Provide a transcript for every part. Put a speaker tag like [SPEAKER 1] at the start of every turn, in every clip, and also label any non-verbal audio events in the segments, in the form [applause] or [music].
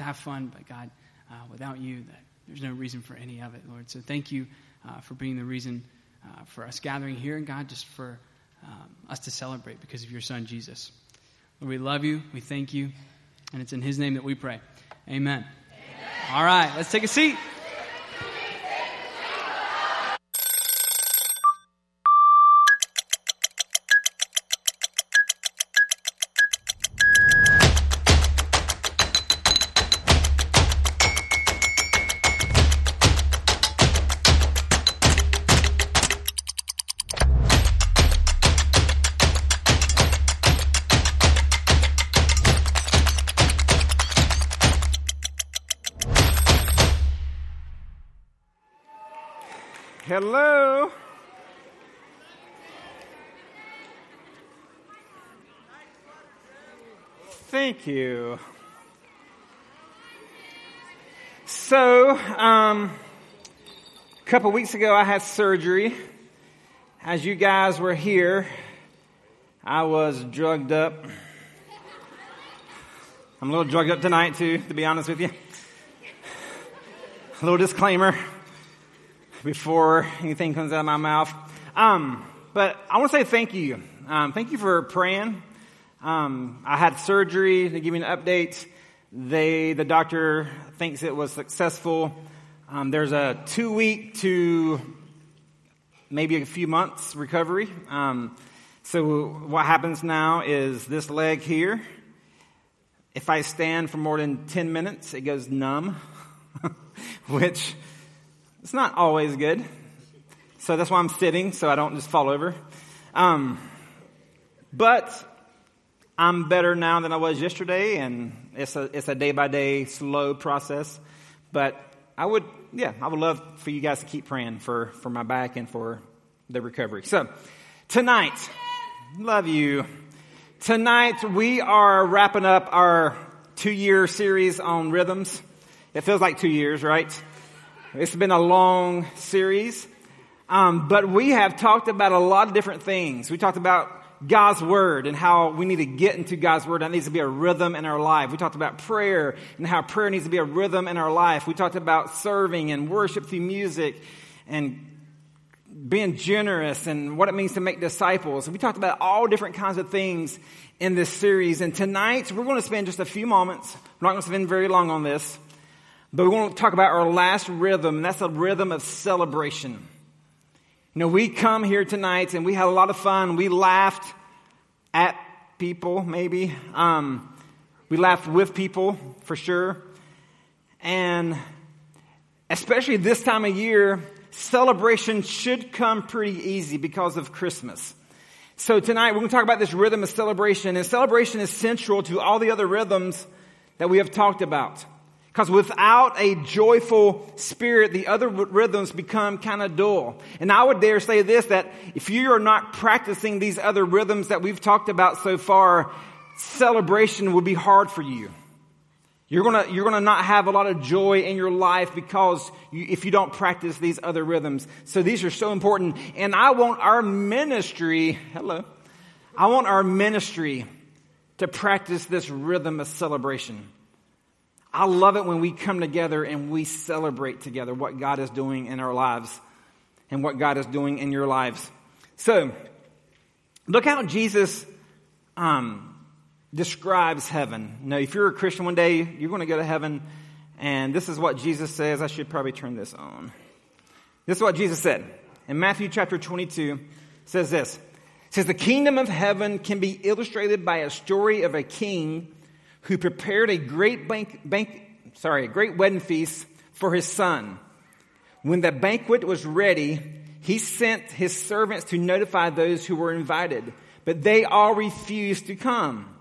[SPEAKER 1] to have fun, but God, uh, without you, that there's no reason for any of it, Lord. So thank you uh, for being the reason uh, for us gathering here, and God, just for um, us to celebrate because of your Son, Jesus. Lord, we love you, we thank you, and it's in His name that we pray. Amen. Amen. All right, let's take a seat.
[SPEAKER 2] Hello. Thank you. So, um, a couple weeks ago, I had surgery. As you guys were here, I was drugged up. I'm a little drugged up tonight, too, to be honest with you. A little disclaimer before anything comes out of my mouth. Um, but I want to say thank you. Um, thank you for praying. Um, I had surgery. They give me an update. They, the doctor thinks it was successful. Um, there's a two week to maybe a few months recovery. Um, so what happens now is this leg here. If I stand for more than 10 minutes, it goes numb, [laughs] which it's not always good. So that's why I'm sitting, so I don't just fall over. Um, but I'm better now than I was yesterday, and it's a, it's a day by day slow process. But I would, yeah, I would love for you guys to keep praying for, for my back and for the recovery. So tonight, love you. Tonight we are wrapping up our two year series on rhythms. It feels like two years, right? It's been a long series. Um, but we have talked about a lot of different things. We talked about God's Word and how we need to get into God's Word. That needs to be a rhythm in our life. We talked about prayer and how prayer needs to be a rhythm in our life. We talked about serving and worship through music and being generous and what it means to make disciples. We talked about all different kinds of things in this series. And tonight, we're going to spend just a few moments. We're not going to spend very long on this. But we want to talk about our last rhythm, and that's a rhythm of celebration. You know, we come here tonight and we had a lot of fun. We laughed at people, maybe. Um, we laughed with people, for sure. And especially this time of year, celebration should come pretty easy because of Christmas. So tonight we're going to talk about this rhythm of celebration. And celebration is central to all the other rhythms that we have talked about. Because without a joyful spirit, the other rhythms become kind of dull. And I would dare say this, that if you are not practicing these other rhythms that we've talked about so far, celebration will be hard for you. You're gonna, you're gonna not have a lot of joy in your life because you, if you don't practice these other rhythms. So these are so important. And I want our ministry, hello, I want our ministry to practice this rhythm of celebration. I love it when we come together and we celebrate together what God is doing in our lives and what God is doing in your lives. So, look how Jesus um, describes heaven. Now, if you're a Christian one day, you're going to go to heaven, and this is what Jesus says. I should probably turn this on. This is what Jesus said in Matthew chapter 22. Says this. It says the kingdom of heaven can be illustrated by a story of a king who prepared a great bank, bank, sorry, a great wedding feast for his son. When the banquet was ready, he sent his servants to notify those who were invited, but they all refused to come.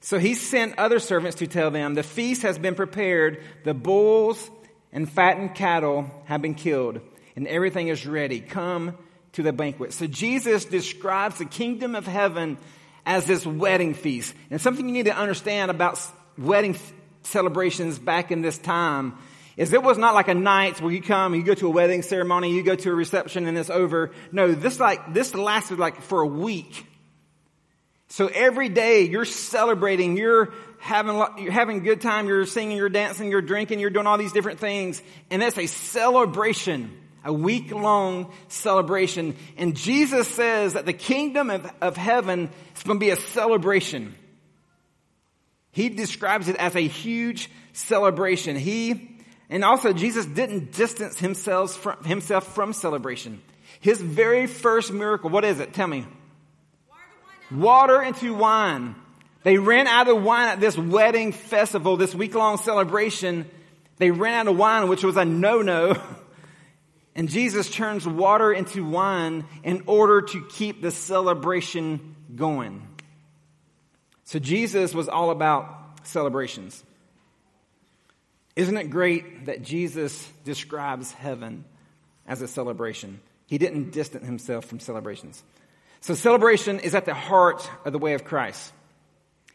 [SPEAKER 2] So he sent other servants to tell them, the feast has been prepared, the bulls and fattened cattle have been killed, and everything is ready. Come to the banquet. So Jesus describes the kingdom of heaven as this wedding feast. And something you need to understand about wedding celebrations back in this time is it was not like a night where you come, you go to a wedding ceremony, you go to a reception and it's over. No, this like, this lasted like for a week. So every day you're celebrating, you're having, you're having a good time, you're singing, you're dancing, you're drinking, you're doing all these different things. And that's a celebration, a week long celebration. And Jesus says that the kingdom of, of heaven is going to be a celebration. He describes it as a huge celebration. He, and also Jesus didn't distance himself from, himself from celebration. His very first miracle, what is it? Tell me water into wine. They ran out of wine at this wedding festival, this week long celebration. They ran out of wine, which was a no no. [laughs] And Jesus turns water into wine in order to keep the celebration going. So Jesus was all about celebrations. Isn't it great that Jesus describes heaven as a celebration? He didn't distance himself from celebrations. So celebration is at the heart of the way of Christ.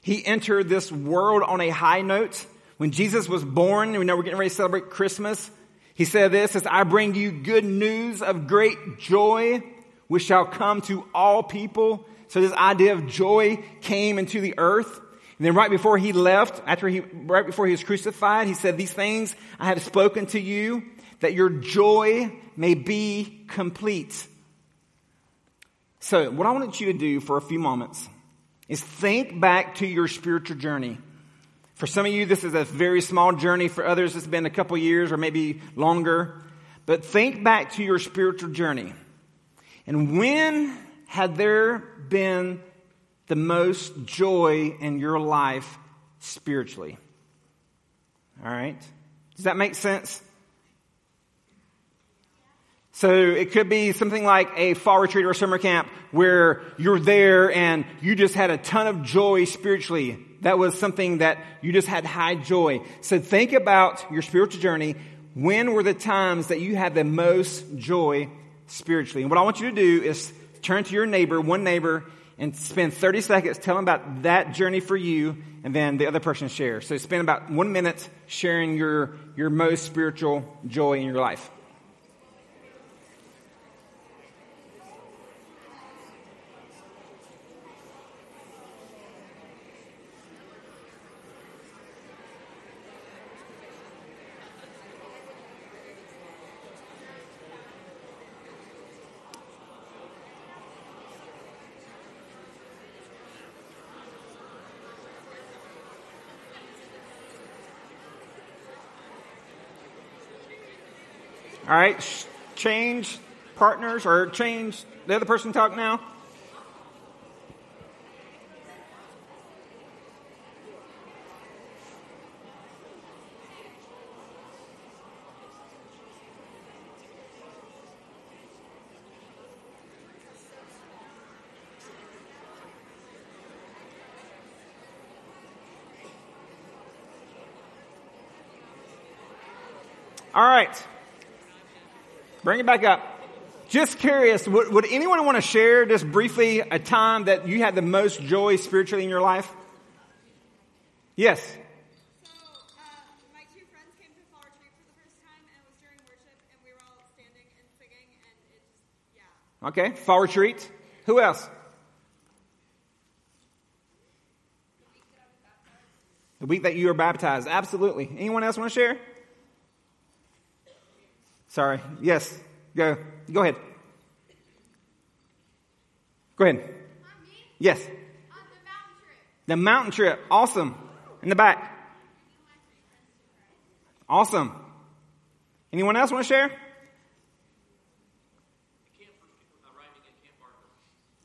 [SPEAKER 2] He entered this world on a high note. When Jesus was born, we know we're getting ready to celebrate Christmas. He said this, says, I bring you good news of great joy, which shall come to all people. So this idea of joy came into the earth. And then right before he left, after he, right before he was crucified, he said, these things I have spoken to you, that your joy may be complete. So, what I want you to do for a few moments is think back to your spiritual journey. For some of you, this is a very small journey. For others, it's been a couple years or maybe longer. But think back to your spiritual journey. And when had there been the most joy in your life spiritually? All right? Does that make sense? So it could be something like a fall retreat or a summer camp where you're there and you just had a ton of joy spiritually. That was something that you just had high joy. So think about your spiritual journey. When were the times that you had the most joy spiritually? And what I want you to do is turn to your neighbor, one neighbor, and spend 30 seconds telling about that journey for you, and then the other person share. So spend about one minute sharing your, your most spiritual joy in your life. All right, change partners or change the other person talk now. All right. Bring it back up. Just curious, would, would anyone want to share just briefly a time that you had the most joy spiritually in your life? Yes. Okay, fall retreat. Who else? The week that you were baptized. Absolutely. Anyone else want to share? Sorry. Yes. Go. Go ahead. Go ahead. Yes.
[SPEAKER 3] the mountain trip.
[SPEAKER 2] The mountain trip. Awesome. In the back. Awesome. Anyone else want to share?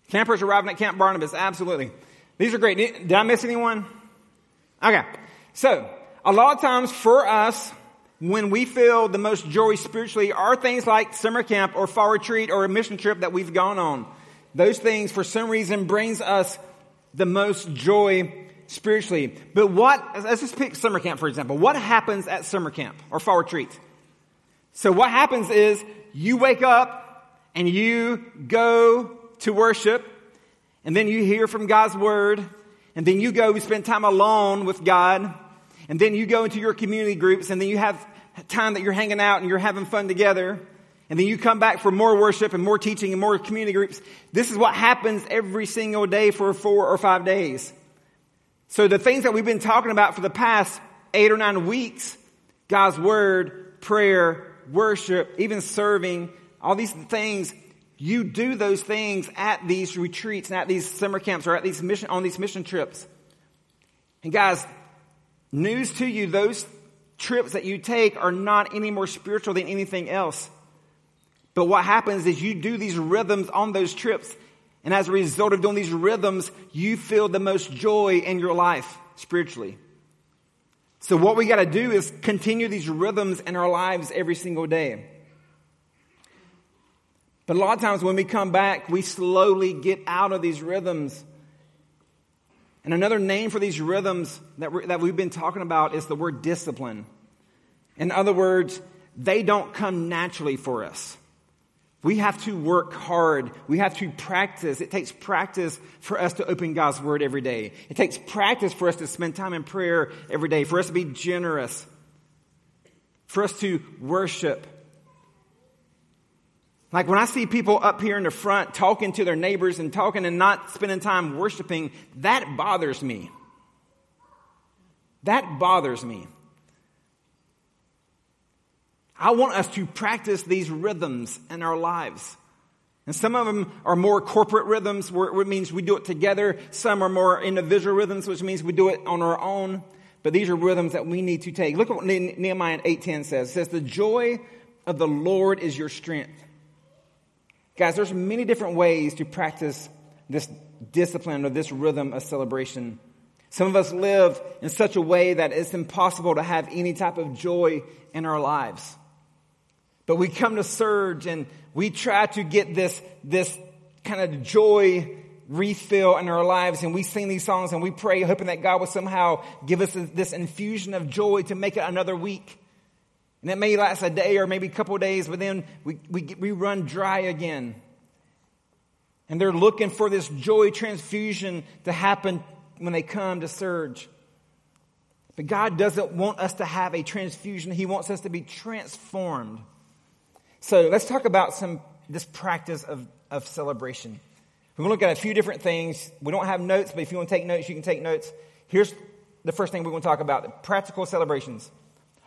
[SPEAKER 2] Campers arriving at Camp Barnabas. Absolutely. These are great. Did I miss anyone? Okay. So, a lot of times for us, when we feel the most joy spiritually are things like summer camp or fall retreat or a mission trip that we've gone on. Those things for some reason brings us the most joy spiritually. But what, let's just pick summer camp for example. What happens at summer camp or fall retreat? So what happens is you wake up and you go to worship and then you hear from God's word and then you go, we spend time alone with God and then you go into your community groups and then you have time that you're hanging out and you're having fun together. And then you come back for more worship and more teaching and more community groups. This is what happens every single day for four or five days. So the things that we've been talking about for the past eight or nine weeks, God's word, prayer, worship, even serving, all these things, you do those things at these retreats and at these summer camps or at these mission, on these mission trips. And guys, news to you, those trips that you take are not any more spiritual than anything else. But what happens is you do these rhythms on those trips. And as a result of doing these rhythms, you feel the most joy in your life spiritually. So what we got to do is continue these rhythms in our lives every single day. But a lot of times when we come back, we slowly get out of these rhythms. And another name for these rhythms that, that we've been talking about is the word discipline. In other words, they don't come naturally for us. We have to work hard. We have to practice. It takes practice for us to open God's Word every day. It takes practice for us to spend time in prayer every day, for us to be generous, for us to worship. Like when I see people up here in the front talking to their neighbors and talking and not spending time worshiping, that bothers me. That bothers me. I want us to practice these rhythms in our lives. And some of them are more corporate rhythms, it means we do it together. Some are more individual rhythms, which means we do it on our own. But these are rhythms that we need to take. Look at what Nehemiah 8.10 says. It says, the joy of the Lord is your strength. Guys, there's many different ways to practice this discipline or this rhythm of celebration. Some of us live in such a way that it's impossible to have any type of joy in our lives. But we come to Surge and we try to get this, this kind of joy refill in our lives and we sing these songs and we pray hoping that God will somehow give us this infusion of joy to make it another week. And it may last a day or maybe a couple days, but then we, we, we run dry again. And they're looking for this joy transfusion to happen when they come to Surge. But God doesn't want us to have a transfusion. He wants us to be transformed. So let's talk about some this practice of, of celebration. We're going to look at a few different things. We don't have notes, but if you want to take notes, you can take notes. Here's the first thing we're going to talk about practical celebrations.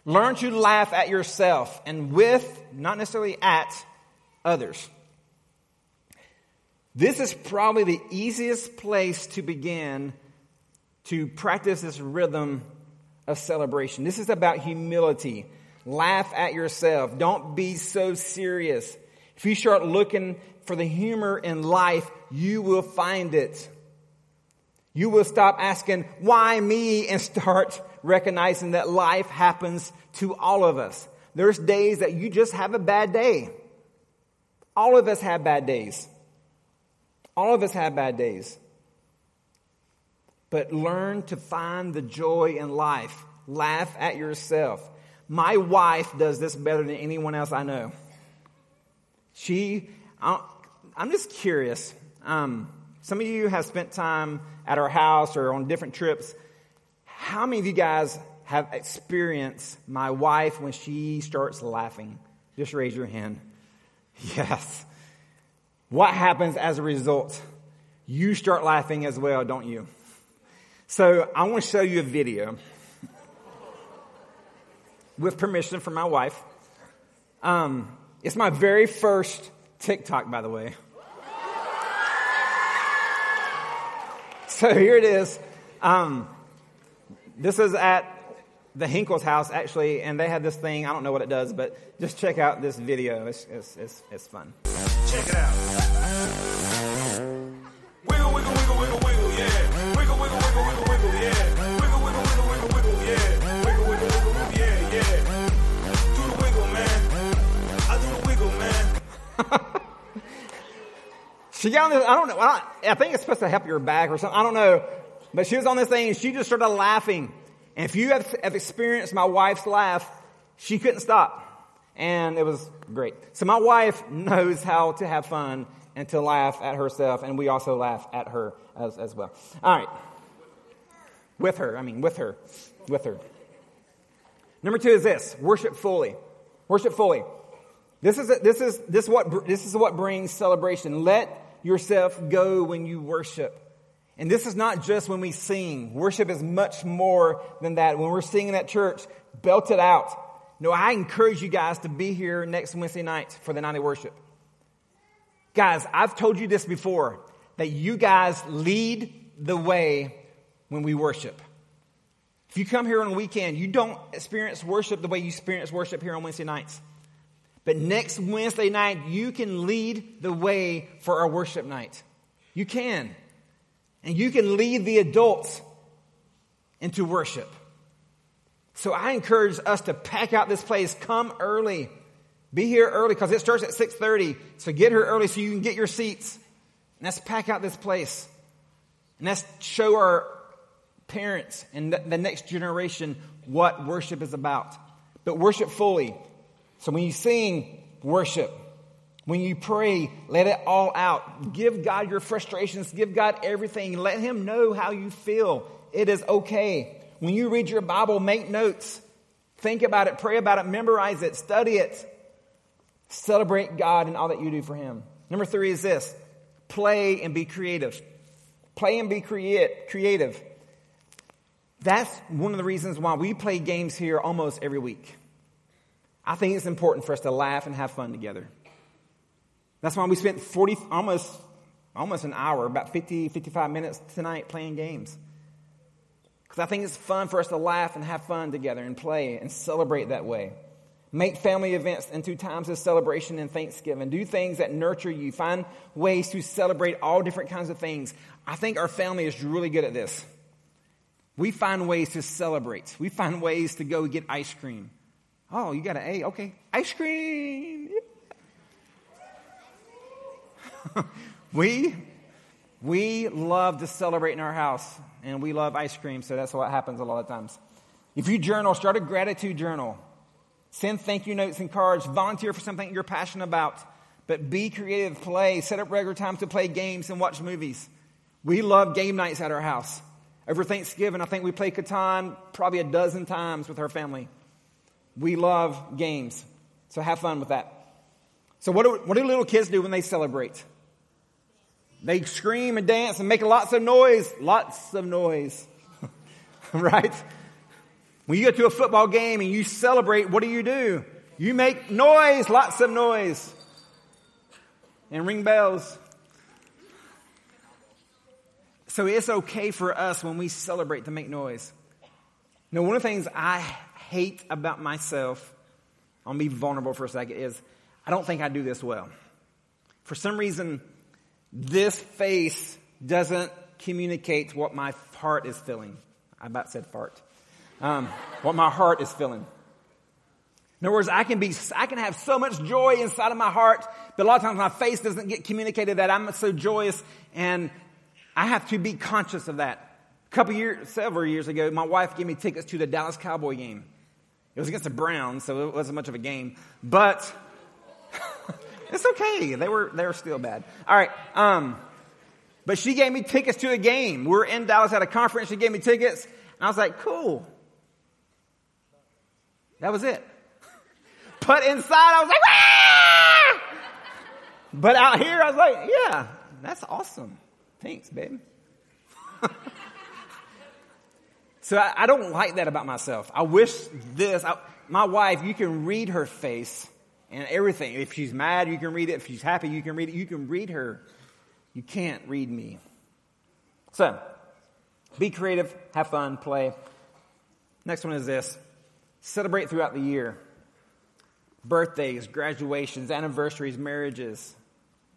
[SPEAKER 2] Learn to laugh at yourself and with, not necessarily at, others. This is probably the easiest place to begin to practice this rhythm of celebration. This is about humility. Laugh at yourself. Don't be so serious. If you start looking for the humor in life, you will find it. You will stop asking, why me? And start recognizing that life happens to all of us. There's days that you just have a bad day. All of us have bad days. All of us have bad days. But learn to find the joy in life. Laugh at yourself. My wife does this better than anyone else I know. She, I'm just curious. Um, some of you have spent time at our house or on different trips. How many of you guys have experienced my wife when she starts laughing? Just raise your hand. [laughs] Yes. What happens as a result? You start laughing as well, don't you? So I want to show you a video [laughs] with permission from my wife. Um, it's my very first TikTok, by the way. So here it is. Um, this is at the Hinkle's house, actually, and they had this thing. I don't know what it does, but just check out this video. It's, it's, it's, it's fun. Check it out. She got on this, I don't know, I think it's supposed to help your back or something, I don't know. But she was on this thing and she just started laughing. And if you have, have experienced my wife's laugh, she couldn't stop. And it was great. So my wife knows how to have fun and to laugh at herself, and we also laugh at her as, as well. All right. With her, I mean, with her. With her. Number two is this worship fully. Worship fully. This is, this is, this what, this is what brings celebration. Let yourself go when you worship. And this is not just when we sing. Worship is much more than that. When we're singing at church, belt it out. No, I encourage you guys to be here next Wednesday night for the night of worship. Guys, I've told you this before that you guys lead the way when we worship. If you come here on a weekend, you don't experience worship the way you experience worship here on Wednesday nights. But next Wednesday night, you can lead the way for our worship night. You can. And you can lead the adults into worship. So I encourage us to pack out this place. Come early. Be here early because it starts at 6.30. So get here early so you can get your seats. And let's pack out this place. And let's show our parents and the next generation what worship is about. But worship fully. So when you sing, worship. When you pray, let it all out. Give God your frustrations. Give God everything. Let Him know how you feel. It is okay. When you read your Bible, make notes. Think about it, pray about it, memorize it, study it. Celebrate God and all that you do for Him. Number three is this play and be creative. Play and be create, creative. That's one of the reasons why we play games here almost every week. I think it's important for us to laugh and have fun together. That's why we spent 40, almost, almost an hour, about 50, 55 minutes tonight playing games. Because I think it's fun for us to laugh and have fun together and play and celebrate that way. Make family events into times of celebration and thanksgiving. Do things that nurture you. Find ways to celebrate all different kinds of things. I think our family is really good at this. We find ways to celebrate. We find ways to go get ice cream. Oh, you got an A? Okay. Ice cream. [laughs] we, we love to celebrate in our house, and we love ice cream, so that's what happens a lot of times. If you journal, start a gratitude journal. Send thank you notes and cards. Volunteer for something you're passionate about. But be creative, play, set up regular times to play games and watch movies. We love game nights at our house. Over Thanksgiving, I think we play Catan probably a dozen times with our family. We love games. So have fun with that. So, what do, what do little kids do when they celebrate? They scream and dance and make lots of noise. Lots of noise. [laughs] right? When you go to a football game and you celebrate, what do you do? You make noise, lots of noise. And ring bells. So it's okay for us when we celebrate to make noise. Now, one of the things I hate about myself, I'll be vulnerable for a second, is I don't think I do this well. For some reason, this face doesn't communicate what my heart is feeling. I about said fart. Um, what my heart is feeling. In other words, I can be, I can have so much joy inside of my heart, but a lot of times my face doesn't get communicated that I'm so joyous, and I have to be conscious of that. A couple years, several years ago, my wife gave me tickets to the Dallas Cowboy game. It was against the Browns, so it wasn't much of a game. But [laughs] it's okay. They were they were still bad. All right. Um, but she gave me tickets to a game. We are in Dallas at a conference. She gave me tickets, and I was like, "Cool." That was it. [laughs] But inside, I was like, "Ah!" But out here, I was like, "Yeah, that's awesome. Thanks, babe." [laughs] So I, I, don't like that about myself. I wish this, I, my wife, you can read her face and everything. If she's mad, you can read it. If she's happy, you can read it. You can read her. You can't read me. So, be creative, have fun, play. Next one is this celebrate throughout the year birthdays, graduations, anniversaries, marriages,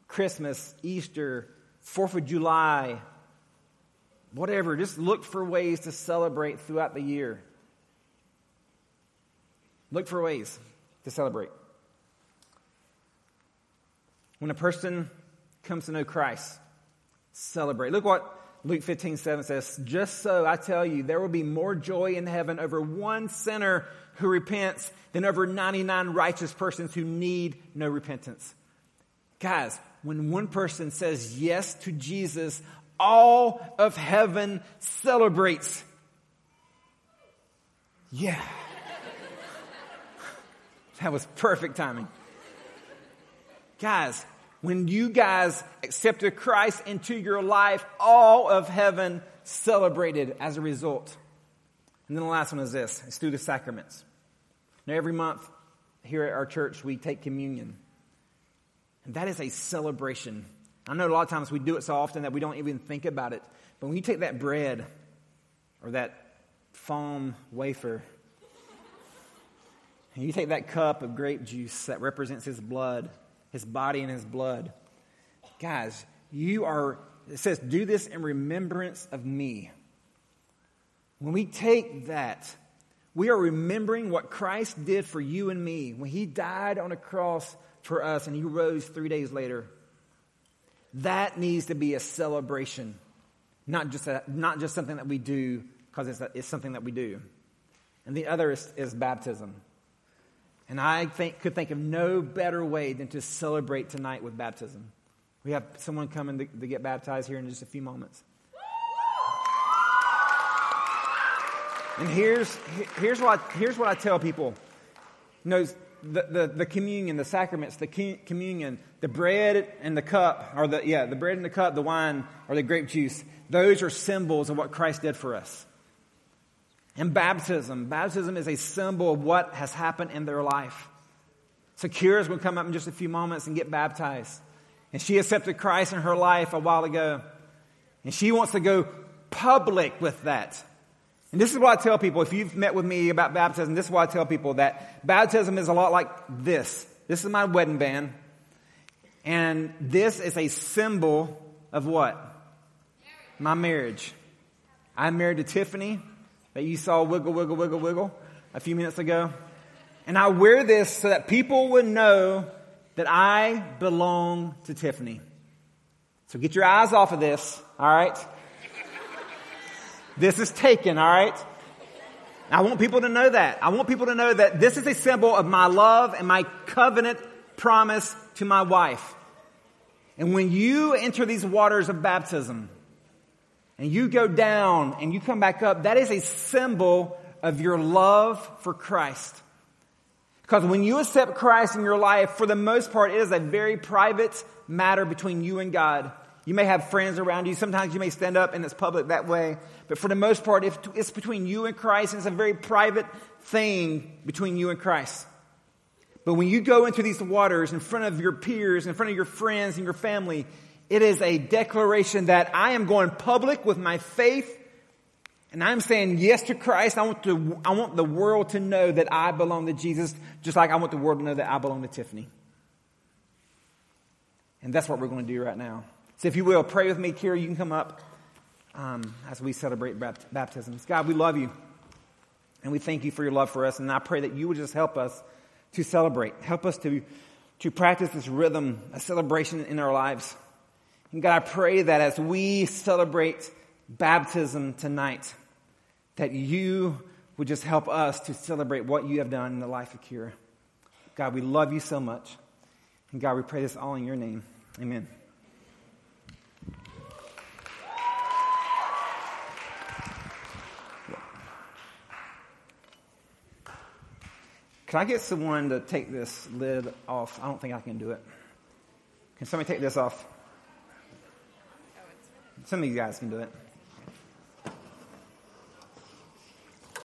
[SPEAKER 2] Christmas, Easter, 4th of July, whatever. Just look for ways to celebrate throughout the year. Look for ways to celebrate. When a person comes to know Christ, celebrate. Look what Luke 15, 7 says. Just so I tell you, there will be more joy in heaven over one sinner who repents than over 99 righteous persons who need no repentance. Guys, when one person says yes to Jesus, all of heaven celebrates. Yeah. [laughs] That was perfect timing. Guys, when you guys accepted Christ into your life, all of heaven celebrated as a result. And then the last one is this it's through the sacraments. Now, every month here at our church, we take communion. And that is a celebration. I know a lot of times we do it so often that we don't even think about it. But when you take that bread or that foam wafer, and you take that cup of grape juice that represents his blood, his body and his blood, guys, you are, it says, do this in remembrance of me. When we take that, we are remembering what Christ did for you and me when he died on a cross for us and he rose three days later. That needs to be a celebration, not just, a, not just something that we do because it's, it's something that we do. And the other is, is baptism. And I think, could think of no better way than to celebrate tonight with baptism. We have someone coming to, to get baptized here in just a few moments. And here's, here's, what, here's what I tell people. You know, the, the, the communion, the sacraments, the communion, the bread and the cup, or the, yeah, the bread and the cup, the wine, or the grape juice, those are symbols of what Christ did for us. And baptism, baptism is a symbol of what has happened in their life. So Kira is going to come up in just a few moments and get baptized. And she accepted Christ in her life a while ago. And she wants to go public with that. And this is what I tell people. If you've met with me about baptism, this is what I tell people that baptism is a lot like this. This is my wedding band. And this is a symbol of what? My marriage. I'm married to Tiffany that you saw wiggle, wiggle, wiggle, wiggle a few minutes ago. And I wear this so that people would know that I belong to Tiffany. So get your eyes off of this, all right? This is taken, all right? I want people to know that. I want people to know that this is a symbol of my love and my covenant promise to my wife. And when you enter these waters of baptism and you go down and you come back up, that is a symbol of your love for Christ. Because when you accept Christ in your life, for the most part, it is a very private matter between you and God. You may have friends around you. Sometimes you may stand up and it's public that way. But for the most part, it's between you and Christ, and it's a very private thing between you and Christ. But when you go into these waters in front of your peers, in front of your friends and your family, it is a declaration that I am going public with my faith and I'm saying yes to Christ. I want, to, I want the world to know that I belong to Jesus, just like I want the world to know that I belong to Tiffany. And that's what we're going to do right now. So if you will, pray with me, Kira. You can come up um, as we celebrate baptisms. God, we love you. And we thank you for your love for us. And I pray that you would just help us to celebrate. Help us to, to practice this rhythm, a celebration in our lives. And God, I pray that as we celebrate baptism tonight, that you would just help us to celebrate what you have done in the life of Kira. God, we love you so much. And God, we pray this all in your name. Amen. Can I get someone to take this lid off? I don't think I can do it. Can somebody take this off? Some of you guys can do it.